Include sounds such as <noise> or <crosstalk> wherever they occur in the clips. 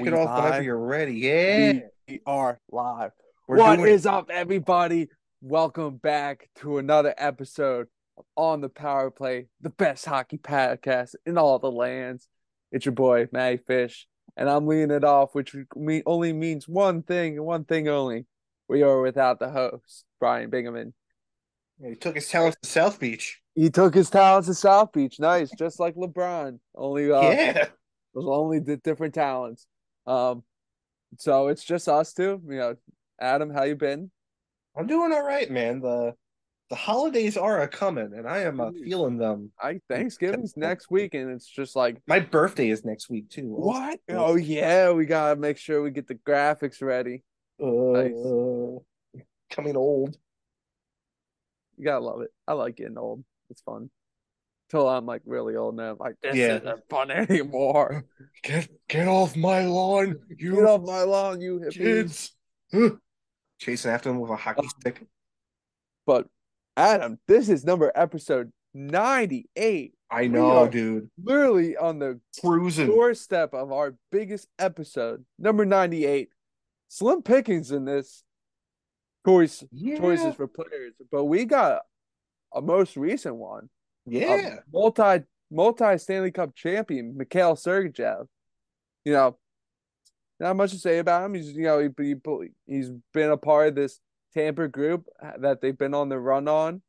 Kick it we off whenever you're ready. Yeah. We are live. We're What it. is up, everybody? Welcome back to another episode On the Power Play, the best hockey podcast in all the lands. It's your boy, Matty Fish, and I'm leading it off, which me- only means one thing and one thing only. We are without the host, Brian Bingaman. He took his talents to South Beach. He took his talents to South Beach. Nice, just like LeBron. Only uh, yeah. There's only the different talents. Um, so it's just us two. You know, Adam, how you been? I'm doing all right, man. The the holidays are a coming, and I am uh, feeling them. I Thanksgiving's next week, and it's just like My birthday is next week too. what? Oh yeah, we gotta make sure we get the graphics ready. Uh, Coming old. You gotta love it. I like getting old. It's fun. Till I'm like really old now. I'm like this Yeah. isn't fun anymore. <laughs> Get get off my lawn, you Get off my lawn, you hippies. kids. Chasing after them with a hockey Oh. stick. But Adam, this is number episode 98. I know, dude. Literally on the Cruising. doorstep of our biggest episode, number 98. Slim pickings in this choice Yeah. choices for players, but we got a most recent one. Yeah. multi multi Stanley Cup champion, Mikhail Sergachev. You know, not much to say about him. He's you know he, he he's been a part of this Tampa group that they've been on the run on.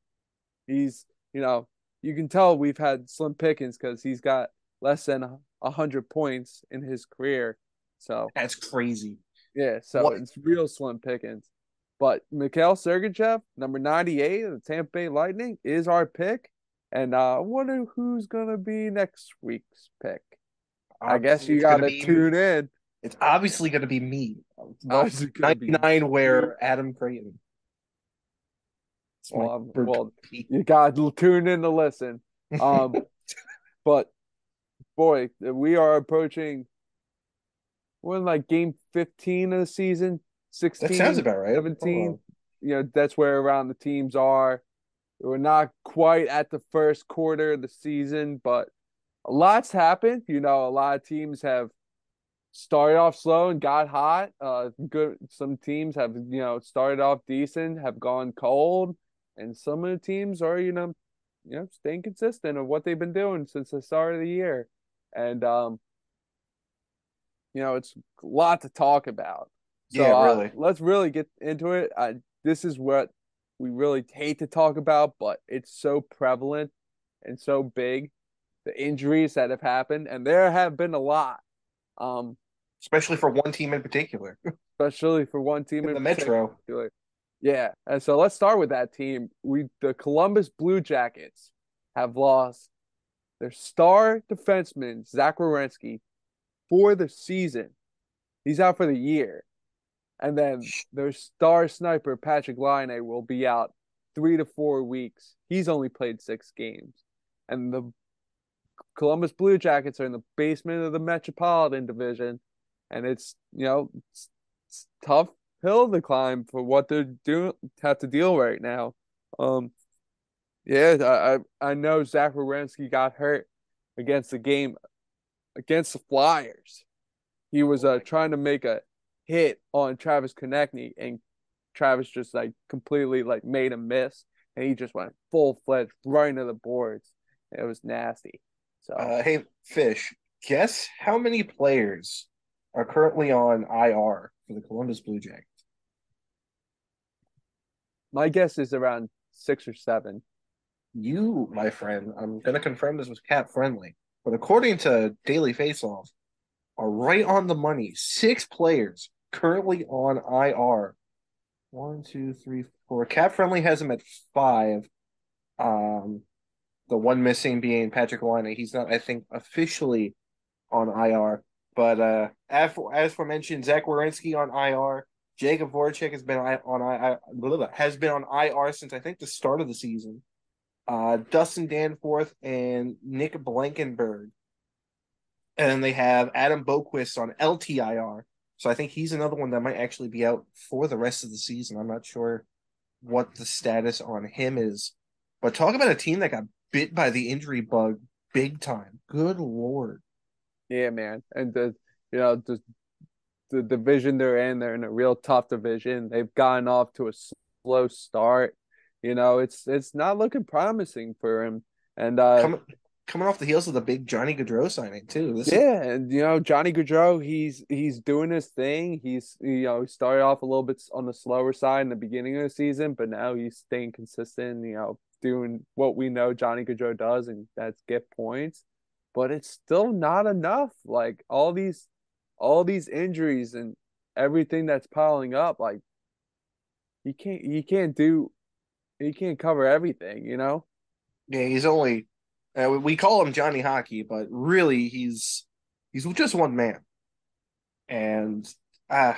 He's you know you can tell we've had slim pickings because he's got less than a hundred points in his career. So That's crazy. yeah, so What- it's real slim pickings. But Mikhail Sergachev, number 98 of the Tampa Bay Lightning, is our pick. And uh, I wonder who's going to be next week's pick. I guess you got gonna be- tune in. It's obviously going to be me. Obviously gonna be 99 where Adam Creighton. Well, well, <laughs> You got to tune in to listen. Um, <laughs> but boy, we are approaching, what, like game 15 of the season? 16? that sounds about right. 17. You know that's where around the teams are. We're not quite at the first quarter of the season, but a lot's happened. You know, a lot of teams have started off slow and got hot. Uh, good. Some teams have you know started off decent, have gone cold, and some of the teams are you know, you know, staying consistent of what they've been doing since the start of the year, and um, you know, it's a lot to talk about. So Yeah, uh, really. let's really get into it. I, this is what we really hate to talk about, but it's so prevalent and so big. The injuries that have happened, and there have been a lot, um, Especially for one team in particular. especially for one team In in the Metro. Yeah, and so let's start with that team. We the Columbus Blue Jackets have lost their star defenseman Zach Werenski for the season. He's out for the year, and then their star sniper Patrik Laine will be out three to four weeks. He's only played six games, and the Columbus Blue Jackets are in the basement of the Metropolitan Division, and it's you know it's, it's tough hill to climb for what they're doing have to deal right now. Um, yeah, I I, know Zach Werenski got hurt against the game against the Flyers. He was uh trying to make a hit on Travis Konecny, and Travis just like completely like made a miss, and he just went full fledged right into the boards. It was nasty. So Uh, hey, Fish, guess how many players are currently on IR for the Columbus Blue Jackets? my guess is around six or seven. You, my friend, I'm going to confirm this was cap friendly, but according to Daily Faceoff, are right on the money. Six players currently on IR. One, two, three, four. Cap friendly has him at five. Um, the one missing being Patrik Laine. He's not, I think, officially on IR. But uh, as for, as mentioned, Zach Werenski on IR. Jakub Voracek has been on I, has been on IR since I think the start of the season. Uh, Justin Danforth and Nick Blankenburg, and then they have Adam Boqvist on LTIR. So I think he's another one that might actually be out for the rest of the season. I'm not sure what the status on him is, but talk about a team that got bit by the injury bug big time. Good lord. Yeah, man. And the you know, the the division they're in. They're in a real tough division. They've gotten off to a slow start. You know, it's it's not looking promising for him. And uh, coming, coming off the heels of the big Johnny Gaudreau signing too. This yeah, is... and you know Johnny Gaudreau, he's he's doing his thing. He's you know he started off a little bit on the slower side in the beginning of the season, but now he's staying consistent. You know, doing what we know Johnny Gaudreau does, and that's get points. But it's still not enough. Like all these, all these injuries and everything that's piling up, like you can't you can't do, you can't cover everything. You know. Yeah, he's only. Uh, we call him Johnny Hockey, but really he's he's just one man. And uh,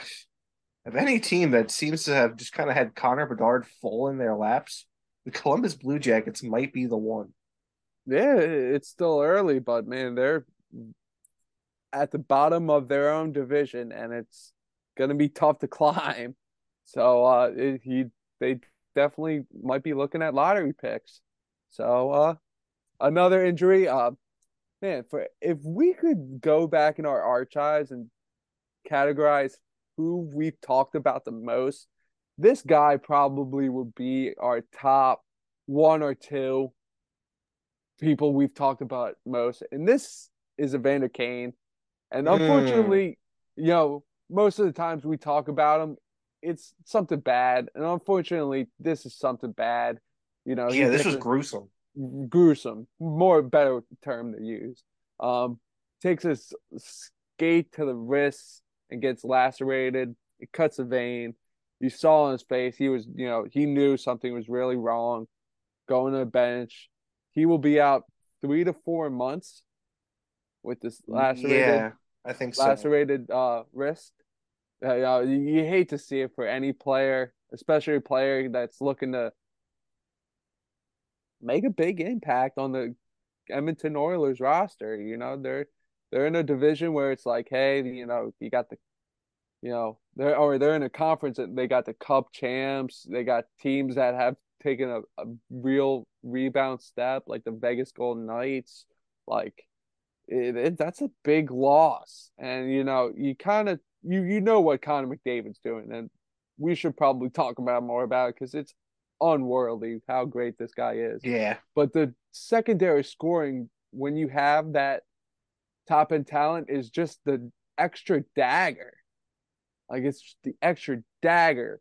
any team that seems to have just kind of had Connor Bedard full in their laps, the Columbus Blue Jackets might be the one. Yeah, it's still early, but man, they're at the bottom of their own division, and it's gonna be tough to <laughs> climb. So uh, it, he they definitely might be looking at lottery picks. So uh, another injury. Uh, man, for if we could go back in our archives and categorize who we've talked about the most this guy probably would be our top one or two people we've talked about most. And this is Evander Kane. And hmm. unfortunately, mm. you know, most of the times we talk about him, it's something bad. And unfortunately, this is something bad. You know, yeah, this was gruesome. Gruesome, more better term to use. Um, takes his skate to the wrist and gets lacerated. It cuts a vein you saw on his face he was you know he knew something was really wrong going to the bench he will be out three to four months with this lacerated yeah i think so. lacerated uh wrist uh, you, you hate to see it for any player especially a player that's looking to make a big impact on the Edmonton Oilers roster. You know, they're they're in a division where it's like, hey, you know, you got the you know they're or they're in a conference that they got the cup champs they got teams that have taken a, a real rebound step like the vegas golden knights like it, it, that's a big loss and you know you kind of you you know what connor mcdavid's doing and we should probably talk about more about it because it's unworldly how great this guy is yeah but the secondary scoring when you have that top end talent is just the extra dagger like it's the extra dagger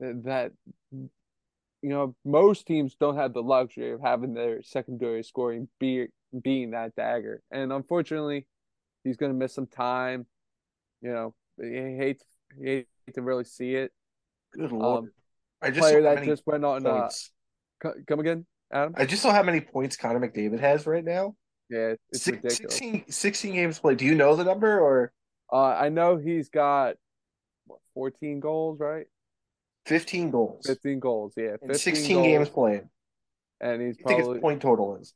that, that you know most teams don't have the luxury of having their secondary scoring be being that dagger, and unfortunately, he's going to miss some time. You know, he hates he hate to really see it. Good lord! Um, I just player that just went on. Uh, come again, Adam? I just saw how many points Connor McDavid has right now. Yeah, it's Six, ridiculous. 16, 16 games played. Do you know the number or? Uh, I know he's got 14 goals, right? 15 goals. 15 goals, yeah. 15 16 goals. games played. And he's probably think point total is.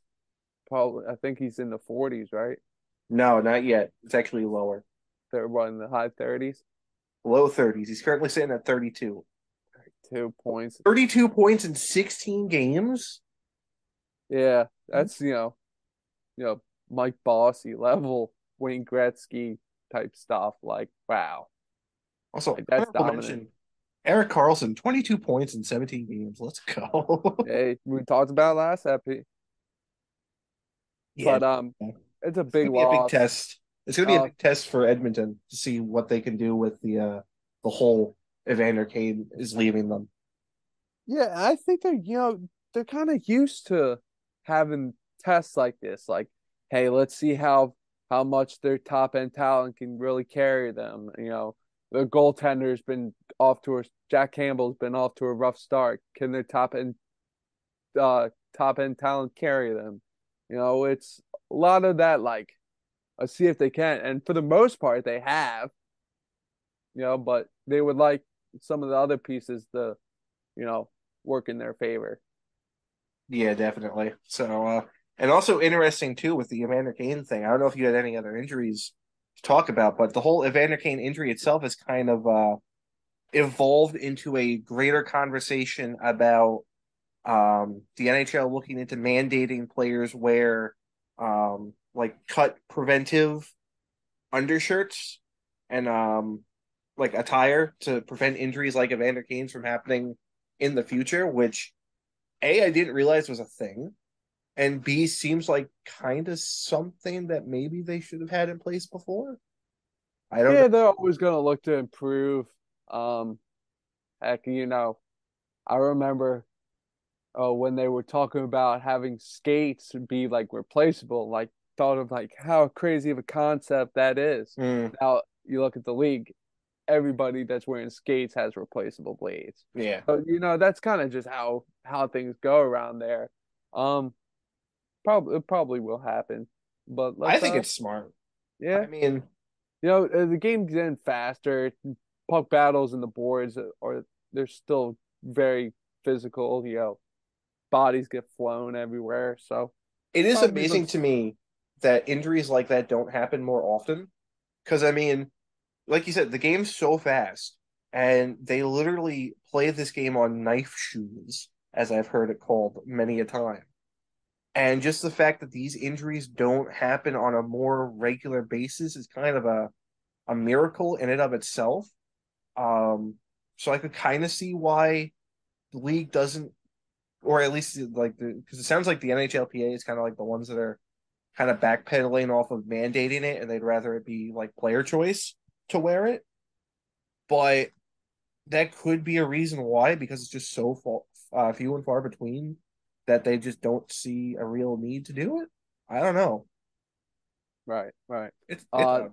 Probably I think he's in the 40s, right? No, not yet. It's actually lower. They're what in the high 30s? Low 30s. He's currently sitting at 32. 32 points. 32 points in 16 games? Yeah, that's, you know, you know, Mike Bossy level, Wayne Gretzky type stuff. Like, wow. Also, like that's dominant. Erik Karlsson, 22 points in 17 games. Let's go. <laughs> hey, we talked about last epi. Yeah. But um it's a big it's loss. A big test. It's gonna be uh, a big test for Edmonton to see what they can do with the uh the whole Evander Kane is leaving them. Yeah, I think they're you know, they're kind of used to having tests like this. Like, hey, let's see how how much their top end talent can really carry them. You know, the goaltender's been off to a Jack Campbell's been off to a rough start. Can their top end uh top end talent carry them? You know, it's a lot of that like let's see if they can. And for the most part they have. You know, but they would like some of the other pieces to, you know, work in their favor. Yeah, definitely. So uh and also interesting too with the Evander Kane thing. I don't know if you had any other injuries to talk about, but the whole Evander Kane injury itself has kind of uh, evolved into a greater conversation about um, the NHL looking into mandating players wear um, like cut preventive undershirts and um, like attire to prevent injuries like Evander Kane's from happening in the future, which A, I didn't realize was a thing. And B seems like kind of something that maybe they should have had in place before. I don't Yeah, know. they're always gonna look to improve. Um heck, you know, I remember uh, when they were talking about having skates be like replaceable, like thought of like how crazy of a concept that is. Mm. Now you look at the league, everybody that's wearing skates has replaceable blades. Yeah. So, you know, that's kind of just how how things go around there. Um probably it probably will happen. But I think uh, it's smart. Yeah. I mean, you know, uh, the game's getting faster. Puck battles and the boards are they're still very physical, you know. Bodies get flown everywhere. So it is amazing looks... to me that injuries like that don't happen more often. Because I mean, like you said, the game's so fast, and they literally play this game on knife shoes, as I've heard it called many a time. And just the fact that these injuries don't happen on a more regular basis is kind of a a miracle in and of itself. Um, so I could kind of see why the league doesn't, or at least like the because it sounds like the NHLPA is kind of like the ones that are kind of backpedaling off of mandating it, and they'd rather it be like player choice to wear it. But that could be a reason why, because it's just so uh, few and far between that they just don't see a real need to do it. I don't know. Right, right. It's, it's uh,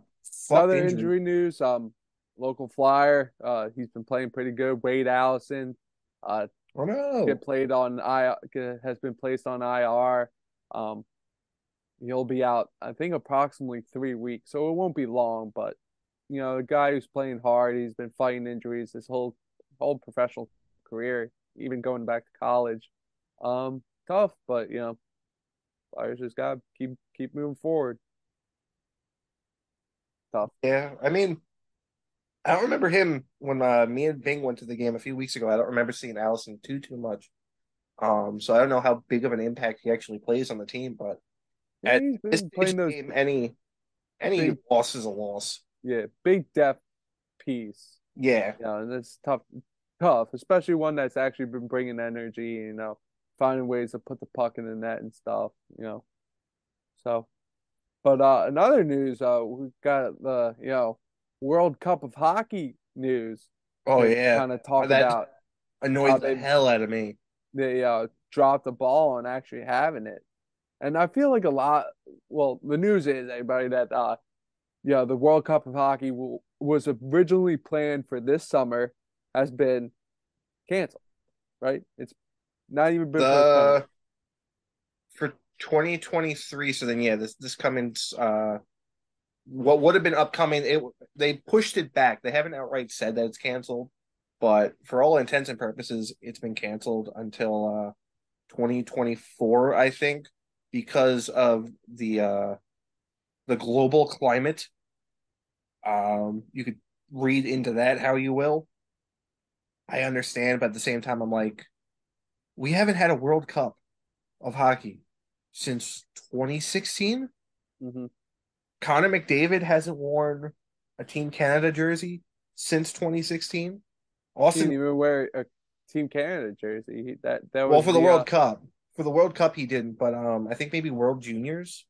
other injury. injury. news. Um, local flyer. Uh, he's been playing pretty good. Wade Allison. Uh, oh no, get played on I has been placed on IR. Um, he'll be out. I think approximately three weeks, so it won't be long. But you know, a guy who's playing hard. He's been fighting injuries his whole whole professional career, even going back to college. Um, tough, but you know, players just got keep keep moving forward. Tough. Yeah, I mean, I don't remember him when uh, me and Bing went to the game a few weeks ago. I don't remember seeing Allison too too much. Um, so I don't know how big of an impact he actually plays on the team, but at this those... game, any any big, loss is a loss. Yeah, big depth piece. Yeah, yeah, and it's tough, tough, especially one that's actually been bringing energy. You know, finding ways to put the puck in the net and stuff. You know, so. But uh, another news, uh, we got the you know World Cup of Hockey news. Oh yeah, kind of talk that about annoys the hell out of me. They uh, dropped the ball on actually having it. And I feel like a lot. Well, the news is everybody that uh, yeah, the World Cup of Hockey was originally planned for this summer, has been canceled. Right? It's not even been the, for 2023. So then, yeah, this this coming uh, what would have been upcoming. It they pushed it back. They haven't outright said that it's canceled, but for all intents and purposes, it's been canceled until uh 2024, I think because of the uh, the global climate. Um, you could read into that how you will. I understand, but at the same time, I'm like, we haven't had a World Cup of hockey since 2016. Mm-hmm. Connor McDavid hasn't worn a Team Canada jersey since 2016. Auston didn't even wear a Team Canada jersey. That that was well for the, the World uh, Cup for the World Cup he didn't, but um, I think maybe World Juniors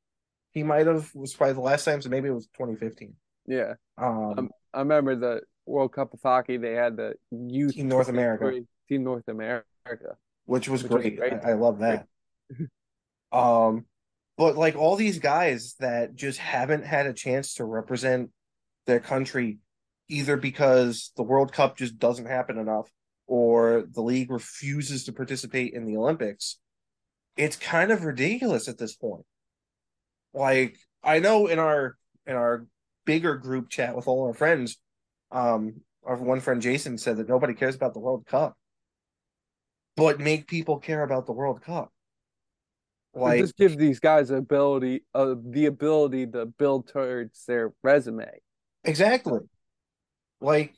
he might have was probably the last time, so maybe it was 2015. Yeah, um, um, I remember the World Cup of hockey. They had the youth Team North America, Team North America, which was which great. Was great. I, I, love that. <laughs> um, but like all these guys that just haven't had a chance to represent their country, either because the World Cup just doesn't happen enough, or the league refuses to participate in the Olympics it's kind of ridiculous at this point. Like I know in our in our bigger group chat with all our friends, um, our one friend Jason said that nobody cares about the World Cup, but make people care about the World Cup. Like just give these guys ability, uh, the ability to build towards their resume. Exactly. Like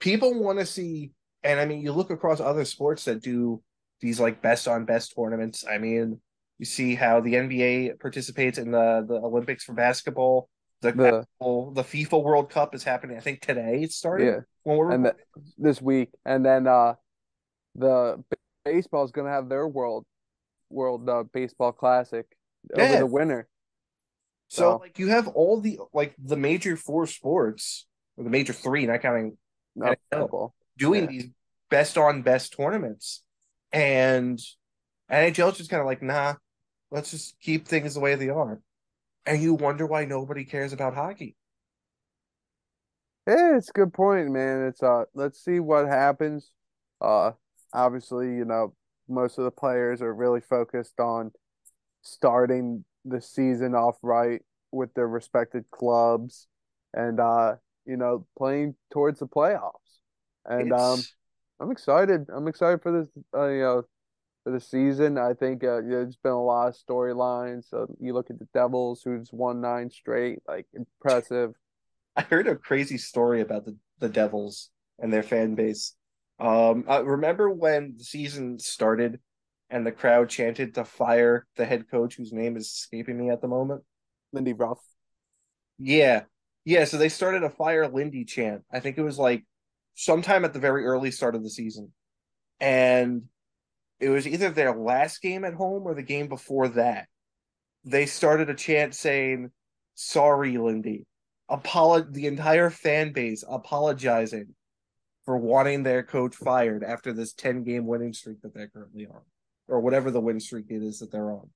people want to see, and I mean, you look across other sports that do these like best on best tournaments. I mean, you see how the NBA participates in the the Olympics for basketball. The The the FIFA World Cup is happening. I think today it started. yeah, and the, this week, and then uh, the b- baseball is gonna have their world world uh, baseball classic over Yeah. the winter. So So- like you have all the like the major four sports or the major three, not counting No I know. football. doing Yeah. these best on best tournaments. And NHL's just kind of like, nah, let's just keep things the way they are. And you wonder why nobody cares about hockey. Yeah, it's a good point, man. It's uh, let's see what happens. Uh, obviously, you know, most of the players are really focused on starting the season off right with their respected clubs, and uh, you know, playing towards the playoffs. And um, I'm excited. I'm excited for this. Uh, you know, for the season. I think uh, there's been a lot of storylines. So you look at the Devils, who's won nine straight, like impressive. I heard a crazy story about the, the Devils and their fan base. Um, I remember when the season started and the crowd chanted to fire the head coach, whose name is escaping me at the moment. Lindy Ruff. Yeah. Yeah. So they started a fire Lindy chant. I think it was like sometime at the very early start of the season. And it was either their last game at home or the game before that. They started a chant saying, Sorry, Lindy. Apolo- the entire fan base apologizing for wanting their coach fired after this 10 game winning streak that they're currently on, or whatever the win streak it is that they're on.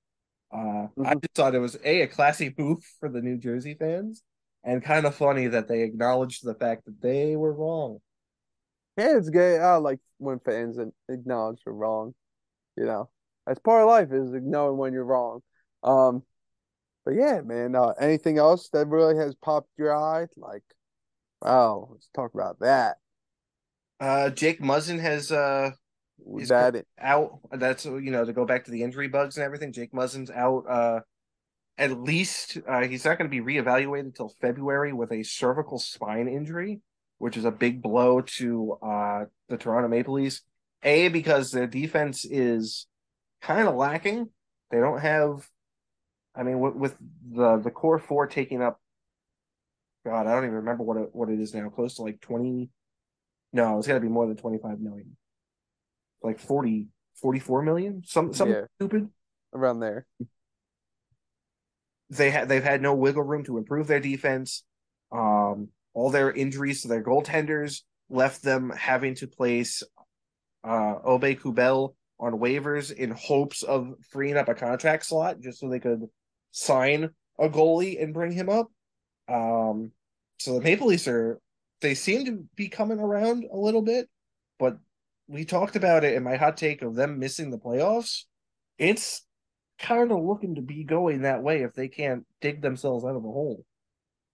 Uh, I Mhm. just thought it was a a classy move <laughs> for the New Jersey fans, and kind of funny that they acknowledged the fact that they were wrong. Yeah, it's good. I like when fans acknowledge they're wrong. You know, that's part of life is knowing when you're wrong. Um, but yeah, man. Uh, anything else that really has popped your eye? Like, wow, let's talk about that. Uh, Jake Muzzin has uh Is That out. That's you know to go back to the injury bugs and everything. Jake Muzzin's out. Uh, at least uh, he's not going to be reevaluated until February with a cervical spine injury, which is a big blow to uh the Toronto Maple Leafs. A because their defense is kind of lacking. They don't have. I mean, with, with the the core four taking up. God, I don't even remember what it what it is now. Close to like twenty. No, it's got to be more than twenty five million like 40 44 million some something Yeah. stupid around there. they had they've had no wiggle room to improve their defense um all their injuries to their goaltenders left them having to place uh Obe Kubel on waivers in hopes of freeing up a contract slot just so they could sign a goalie and bring him up um so the Maple Leafs are they seem to be coming around a little bit but we talked about it in my hot take of them missing the playoffs. It's kind of looking to be going that way if they can't dig themselves out of a hole.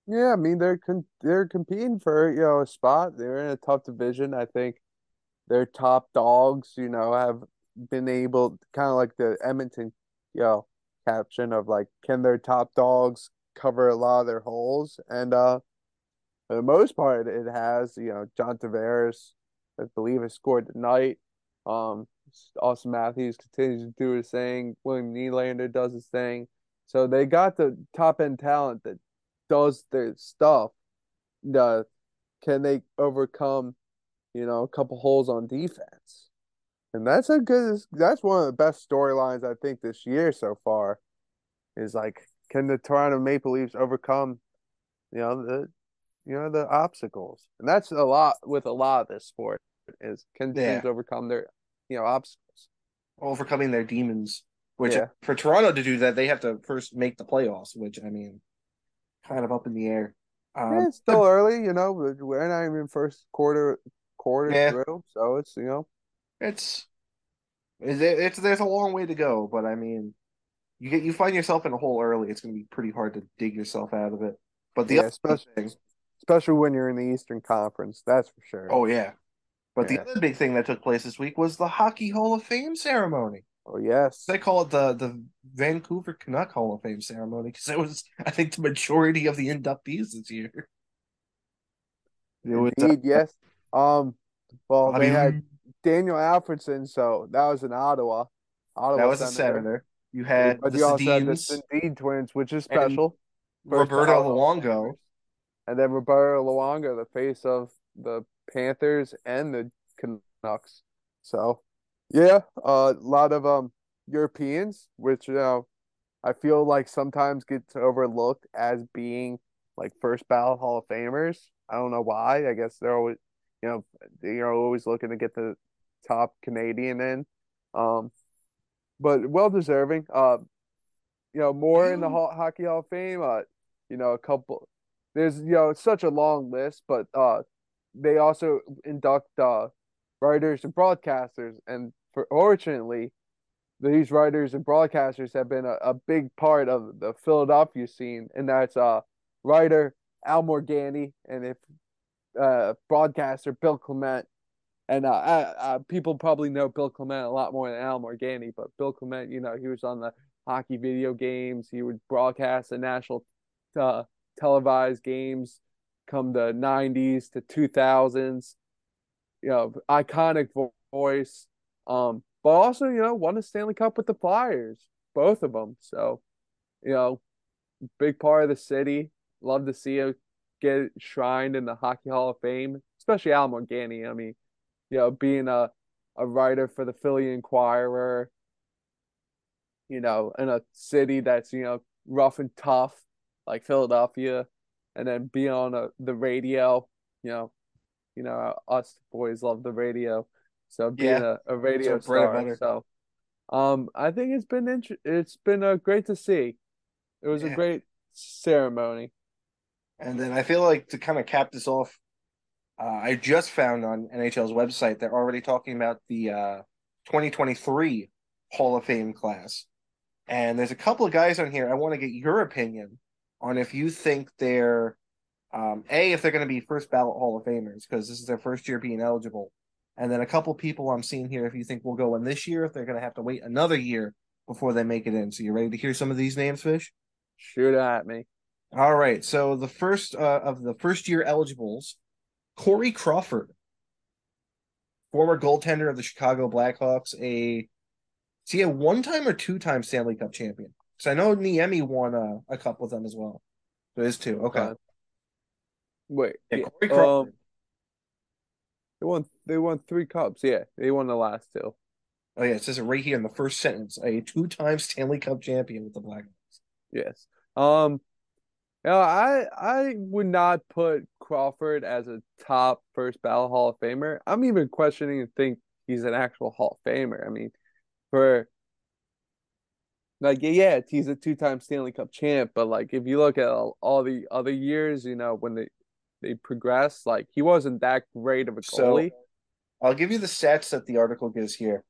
Yeah, I mean they're con they're competing for you know a spot. They're in a tough division. I think their top dogs, you know, have been able kind of like the Edmonton, you know, caption of like, can their top dogs cover a lot of their holes? And uh for the most part, it has. You know, John Tavares, I believe, has scored tonight. Um, Auston Matthews continues to do his thing. William Nylander does his thing. So they got the top end talent that does their stuff. The can they overcome, you know, a couple holes on defense? And that's a good. That's one of the best storylines I think this year so far. Is like, can the Toronto Maple Leafs overcome, you know, the, you know, the obstacles? And that's a lot with a lot of this sport. Is can Yeah. teams overcome their, you know, obstacles? Overcoming their demons, which Yeah. for Toronto to do that, they have to first make the playoffs, which I mean, kind of up in the air. Um, Yeah, it's still early, you know. We're not even first quarter quarter Yeah. through, so it's you know. it's it's it's there's a long way to go, but I mean, you get you find yourself in a hole early, it's going to be pretty hard to dig yourself out of it. But the Yeah, other especially- thing, especially when you're in the Eastern Conference, that's for sure. oh yeah, but Yeah. the other big thing that took place this week was the Hockey Hall of Fame ceremony. Oh yes. They call it the the Vancouver Canuck Hall of Fame ceremony because it was, I think, the majority of the inductees this year. It was, uh, Indeed, yes. Um, well, I they had Daniel Alfredsson, so that was in Ottawa. Ottawa that was a Senator. senator. You had But the you also had the Sedins. Twins, which is special. Roberto Luongo. And then Roberto Luongo, the face of the Panthers and the Canucks. So, yeah, a uh, lot of um Europeans, which you know, I feel like sometimes gets overlooked as being like first ballot Hall of Famers. I don't know why. I guess they're always, you know, you're always looking to get the top Canadian in. Um, but well deserving. Uh, you know, more in the Hockey Hall of Fame. Uh, you know, a couple. There's you know such a long list, but uh, they also induct uh writers and broadcasters, and for, fortunately, these writers and broadcasters have been a, a big part of the Philadelphia scene, and that's uh writer Al Morganti, and if uh broadcaster Bill Clement, and uh, uh, people probably know Bill Clement a lot more than Al Morganti, but Bill Clement, you know, he was on the hockey video games. He would broadcast the national uh, televised games come the 90s to 2000s. You know, iconic voice. Um, but also, you know, won a Stanley Cup with the Flyers, both of them. So, you know, big part of the city. Love to see him get shrined in the Hockey Hall of Fame, especially Al Morganti. I mean, you know, being a, a writer for the Philly Inquirer, you know, in a city that's, you know, rough and tough like Philadelphia, and then be on a, the radio, you know, you know, us boys love the radio. So being yeah. a, a radio star. So um I think it's been int- it's been uh, great to see. It was yeah. a great ceremony. And then I feel like to kind of cap this off, uh, I just found on NHL's website they're already talking about the uh, 2023 Hall of Fame class. And there's a couple of guys on here. I want to get your opinion on if you think they're um, a if they're going to be first ballot Hall of Famers because this is their first year being eligible, and then a couple people I'm seeing here if you think will go in this year if they're going to have to wait another year before they make it in. So you ready to hear some of these names, Fish? Shoot at me. All right. So the first uh, of the first year eligibles, Corey Crawford, former goaltender of the Chicago Blackhawks, a is he a one time or two time Stanley Cup champion? So I know Niemi won a, a cup with them as well. So it is two. Okay. Uh, wait. Yeah, um, they won. They won three cups. Yeah, they won the last two. Oh yeah, it says it right here in the first sentence. A two-time Stanley Cup champion with the Blackhawks. Yes. Um. Know, I I would not put Crawford as a top first ballot Hall of Famer. I'm even questioning and think he's an actual Hall of Famer. I mean, for like yeah, he's a two-time Stanley Cup champ, but like if you look at all, all the other years, you know when they they progress, like he wasn't that great of a goalie. So, I'll give you the stats that the article gives here.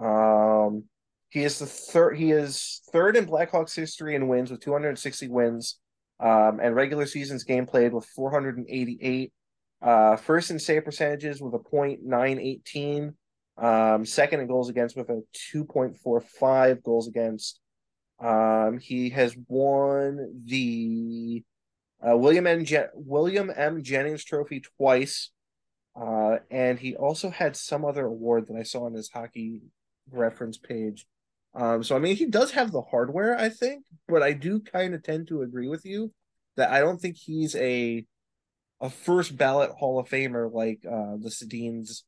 Um, he is the third. He is third in Blackhawks history in wins with 260 wins, um, and regular seasons game played with 488. Uh, first in save percentages with a .918. Um, second in goals against with a 2.45 goals against. Um, he has won the uh, William M. Je- William M. Jennings Trophy twice, uh, and he also had some other award that I saw on his hockey reference page. Um, so I mean, he does have the hardware, I think, but I do kind of tend to agree with you that I don't think he's a a first ballot Hall of Famer like uh, the Sedins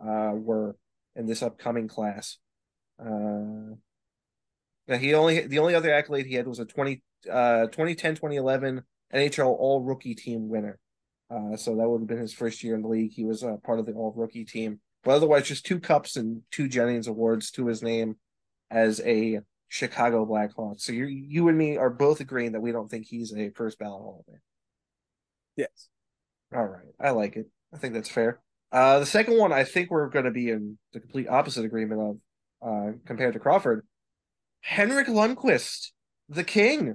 uh, were in this upcoming class. Uh, he only the only other accolade he had was a 20, uh, 2010 2011 NHL All Rookie Team winner. Uh, so that would have been his first year in the league. He was uh, part of the All Rookie Team, but otherwise, just two cups and two Jennings awards to his name as a Chicago Blackhawks. So you you and me are both agreeing that we don't think he's a first ballot Hall of Fame. Yes. All right, I like it. I think that's fair. Uh, the second one, I think we're going to be in the complete opposite agreement of uh, compared to Crawford. Henrik Lundqvist, the king,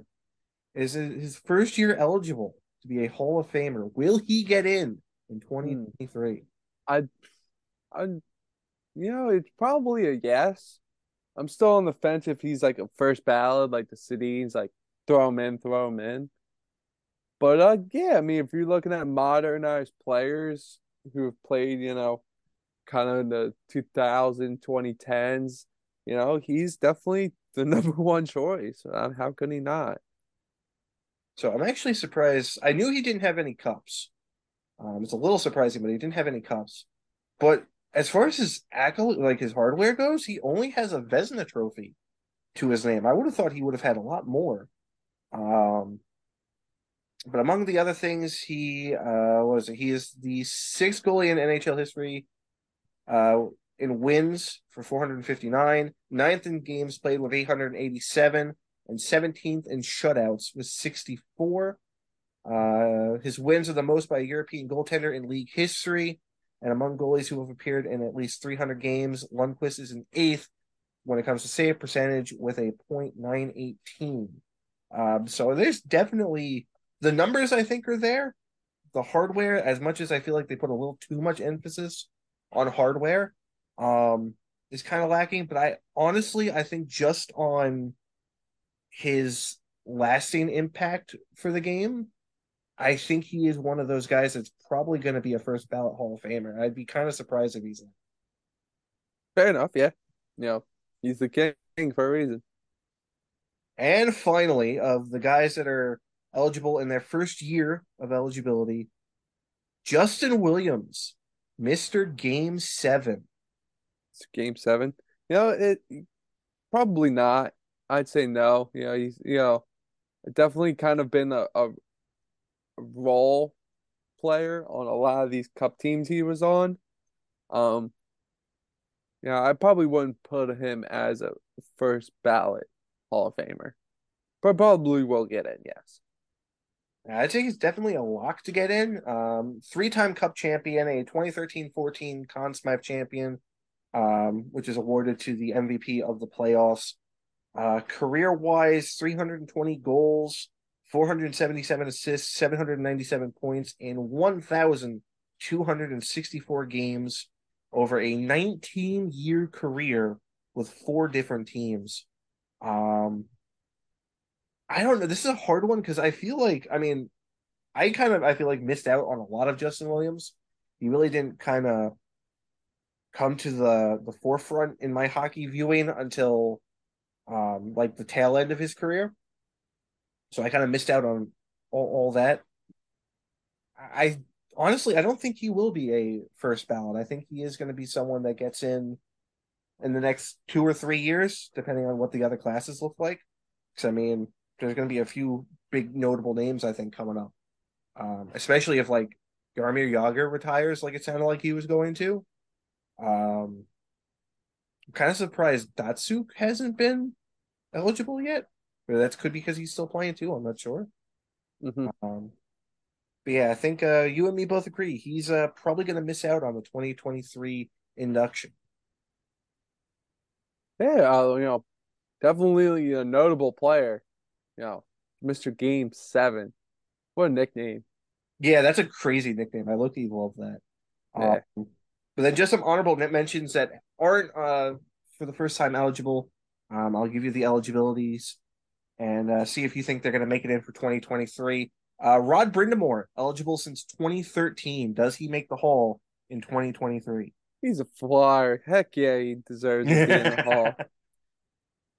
is his first year eligible to be a Hall of Famer. Will he get in in 2023? I, I, you know, it's probably a yes. I'm still on the fence if he's like a first ballot, like the Sedins, like throw him in, throw him in. But uh, yeah, I mean, if you're looking at modernized players who have played, you know, kind of in the 2000, 2010s, you know, he's definitely the <laughs> number one choice. Uh, how can he not? So I'm actually surprised. I knew he didn't have any cups. Um, it's a little surprising, but he didn't have any cups. But as far as his accolade, like his hardware goes, he only has a Vezina trophy to his name. I would have thought he would have had a lot more. Um, but among the other things, he uh, was? He is the sixth goalie in NHL history uh, in wins for 459, ninth in games played with 887, and 17th in shutouts with 64. Uh, his wins are the most by a European goaltender in league history. And among goalies who have appeared in at least 300 games, Lundqvist is in eighth when it comes to save percentage with a .918. Um, so there's definitely the numbers I think are there. The hardware, as much as I feel like they put a little too much emphasis on hardware, um, is kind of lacking. But I honestly, I think just on his lasting impact for the game, I think he is one of those guys that's probably going to be a first ballot Hall of Famer. I'd be kind of surprised if he's not. Fair enough, yeah. You know, he's the king for a reason. And finally, of the guys that are eligible in their first year of eligibility, Justin Williams, Mr. Game 7. It's game 7. You know, it probably not. I'd say no. You know, he's you know, definitely kind of been a, a role player on a lot of these cup teams he was on. Um yeah, I probably wouldn't put him as a first ballot Hall of Famer. But probably will get in, yes. I think he's definitely a lock to get in. Um, three-time Cup champion, a 2013-14 Conn Smythe champion, um, which is awarded to the MVP of the playoffs. Uh, career-wise, 320 goals, 477 assists, 797 points in 1,264 games over a 19-year career with four different teams. Um, I don't know. This is a hard one because I feel like, I mean, I kind of I feel like missed out on a lot of Justin Williams. He really didn't kind of come to the the forefront in my hockey viewing until um like the tail end of his career. So I kind of missed out on all, all that. I honestly I don't think he will be a first ballot. I think he is going to be someone that gets in in the next two or three years, depending on what the other classes look like. Because I mean, there's going to be a few big notable names I think coming up, um, especially if like Jaromir Jagr retires, like it sounded like he was going to. Um, I'm kind of surprised Datsyuk hasn't been eligible yet. That's could be because he's still playing too. I'm not sure. Mm-hmm. Um, but yeah, I think uh, you and me both agree he's uh, probably going to miss out on the 2023 induction. Yeah, uh, you know, definitely a notable player. You know, Mr. Game Seven. What a nickname. Yeah, that's a crazy nickname. I look love that. Yeah. Um, but then just some honorable mentions that aren't uh, for the first time eligible. Um, I'll give you the eligibilities and uh, see if you think they're going to make it in for 2023. Uh, Rod Brind'Amour, eligible since 2013. Does he make the Hall in 2023? He's a flyer. Heck yeah, he deserves to be in the Hall. <laughs>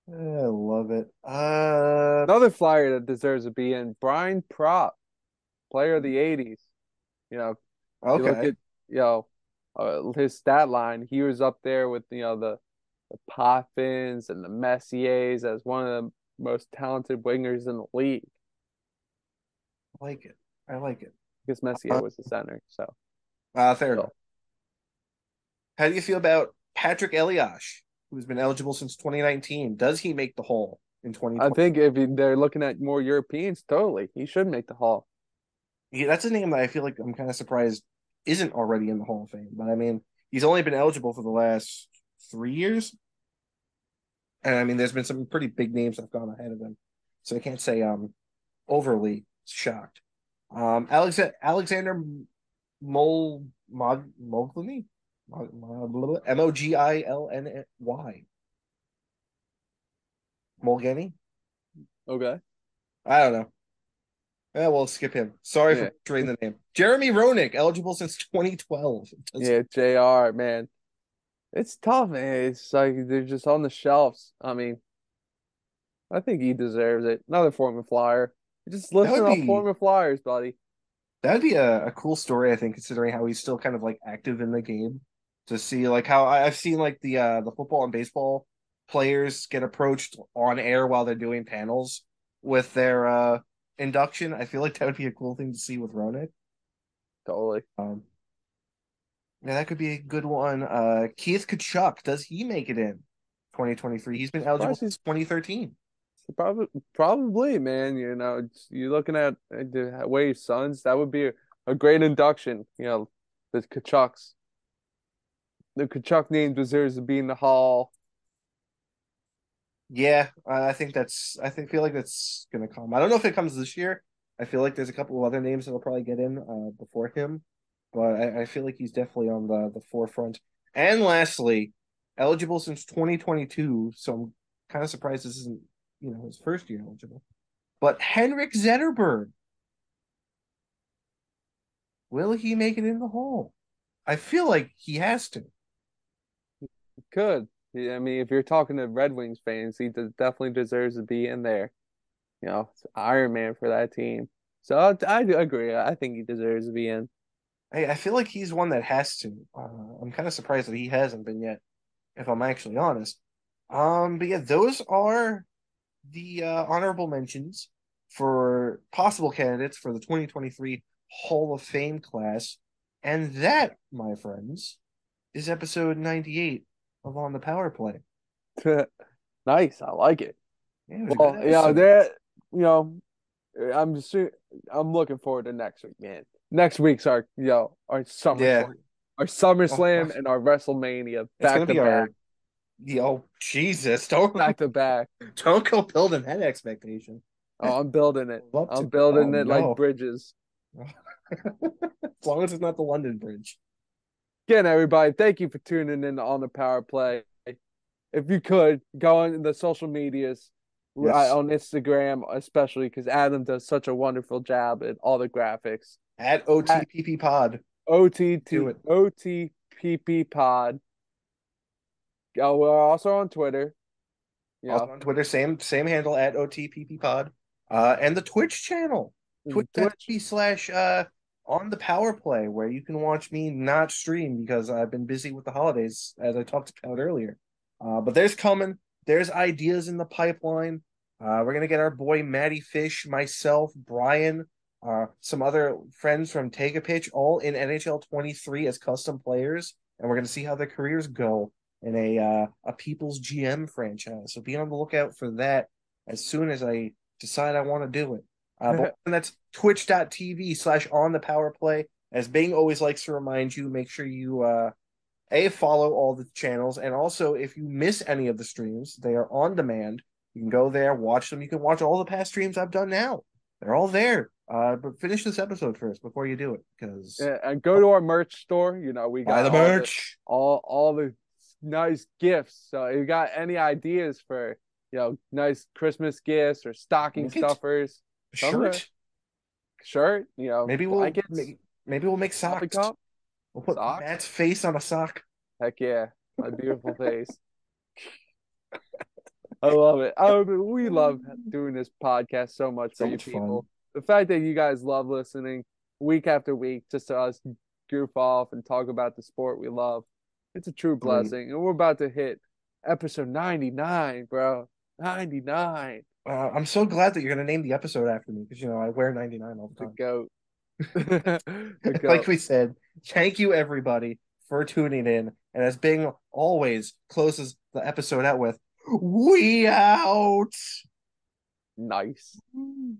I love it. Uh, Another flyer that deserves to be in Brian Propp, player of the 80s. You know, okay. you look at, you know, uh, his stat line, he was up there with, you know, the, the Potvins and the Messiers as one of the most talented wingers in the league. I like it. I like it. Because Messier uh, was the center, so. Uh, fair so. enough. How do you feel about Patrik Elias, who's been eligible since 2019? Does he make the Hall in 2020? I think if they're looking at more Europeans, totally, he should make the Hall. Yeah, that's a name that I feel like I'm kind of surprised isn't already in the Hall of Fame. But I mean, he's only been eligible for the last three years. And I mean, there's been some pretty big names that have gone ahead of him. So I can't say I'm overly shocked. Um, Alex- Alexander Mol Mod Mogliny? M O G I L N Y. Molgany? Okay. I don't know. Yeah, we'll skip him. Sorry yeah. for butchering the name. Jeremy Roenick, eligible since 2012. Yeah, JR, man. It's tough, man. It's like they're just on the shelves. I mean, I think he deserves it. Another former flyer. Just listen to be- former Flyers, buddy. That'd be a, a cool story, I think, considering how he's still kind of like active in the game. To see like how I, I've seen like the uh the football and baseball players get approached on air while they're doing panels with their uh induction. I feel like that would be a cool thing to see with Roenick. Totally. Um, yeah, that could be a good one. Uh, Keith Tkachuk, does he make it in 2023? He's been eligible since 2013. Probably, probably, man. You know, you're looking at the Wave Suns. That would be a, a great induction. You know, the Tkachuks. The Tkachuk name deserves to be in the hall. Yeah, I I think that's. I think feel like that's gonna come. I don't know if it comes this year. I feel like there's a couple of other names that'll probably get in uh, before him, but I, I feel like he's definitely on the the forefront. And lastly, eligible since 2022, so I'm kind of surprised this isn't you know his first year eligible. But Henrik Zetterberg, will he make it in the hall? I feel like he has to. Could. Yeah, I mean, if you're talking to Red Wings fans, he definitely deserves to be in there. You know, Iron Man for that team. So I, I agree. I think he deserves to be in. I, I feel like he's one that has to. Uh, I'm kind of surprised that he hasn't been yet, if I'm actually honest. Um, but yeah, those are the uh, honorable mentions for possible candidates for the 2023 Hall of Fame class. And that, my friends, is episode 98 of On the Power Play. <laughs> nice. I like it. Yeah, Well, you know, episode. you know, I'm just, I'm looking forward to next week, man. Next week's our, know, our summer, Yeah. our SummerSlam oh, oh, and our WrestleMania back to back, our. Oh Jesus! Don't back to back. <laughs> don't go building that expectation. Oh, I'm building it. I'm building oh, it no. like bridges. <laughs> as long as it's not the London Bridge. Again, everybody, thank you for tuning in on the Power Play. If you could go on the social medias, Yes. uh, on Instagram especially, because Adam does such a wonderful job at all the graphics. At OTPP Pod. OTT. OTPP Pod. Oh, we're also on Twitter. Yeah, Also on Twitter, same same handle at OTPP Pod. Uh, and the Twitch channel. Twitch.tv slash uh on the power play where you can watch me not stream because I've been busy with the holidays as I talked about earlier. Uh, but there's coming. There's ideas in the pipeline. Uh, we're gonna get our boy Matty Fish, myself, Brian, uh, some other friends from Take a Pitch, all in NHL 23 as custom players, and we're gonna see how their careers go in a uh, a People's GM franchise. So be on the lookout for that as soon as I decide I want to do it. Uh, but and <laughs> that's twitch.tv slash on the power play. As Bing always likes to remind you, make sure you uh a follow all the channels and also if you miss any of the streams, they are on demand. You can go there, watch them. You can watch all the past streams I've done now. They're all there. Uh but finish this episode first before you do it because Yeah, and go to our merch store. You know, we got buy the all merch. all all the nice gifts. So if you got any ideas for you know nice Christmas gifts or stocking it. stuffers, Shirt. shirt, you know, Maybe we'll blankets, maybe, maybe we'll make socks. We'll put Socks? Matt's face on a sock. Heck yeah, my beautiful face. <laughs> I love it. I we love doing this podcast so much for So you much fun. people. The fact that you guys love listening week after week just to us goof off and talk about the sport we love. It's a true Great. blessing. And we're about to hit episode 99, bro. 99. Uh, I'm so glad that you're gonna name the episode after me because you know I wear 99 all the The time. goat. <laughs> the <laughs> goat. like we said, thank you everybody for tuning in. And as Bing always closes the episode out with, we out. nice. Mm.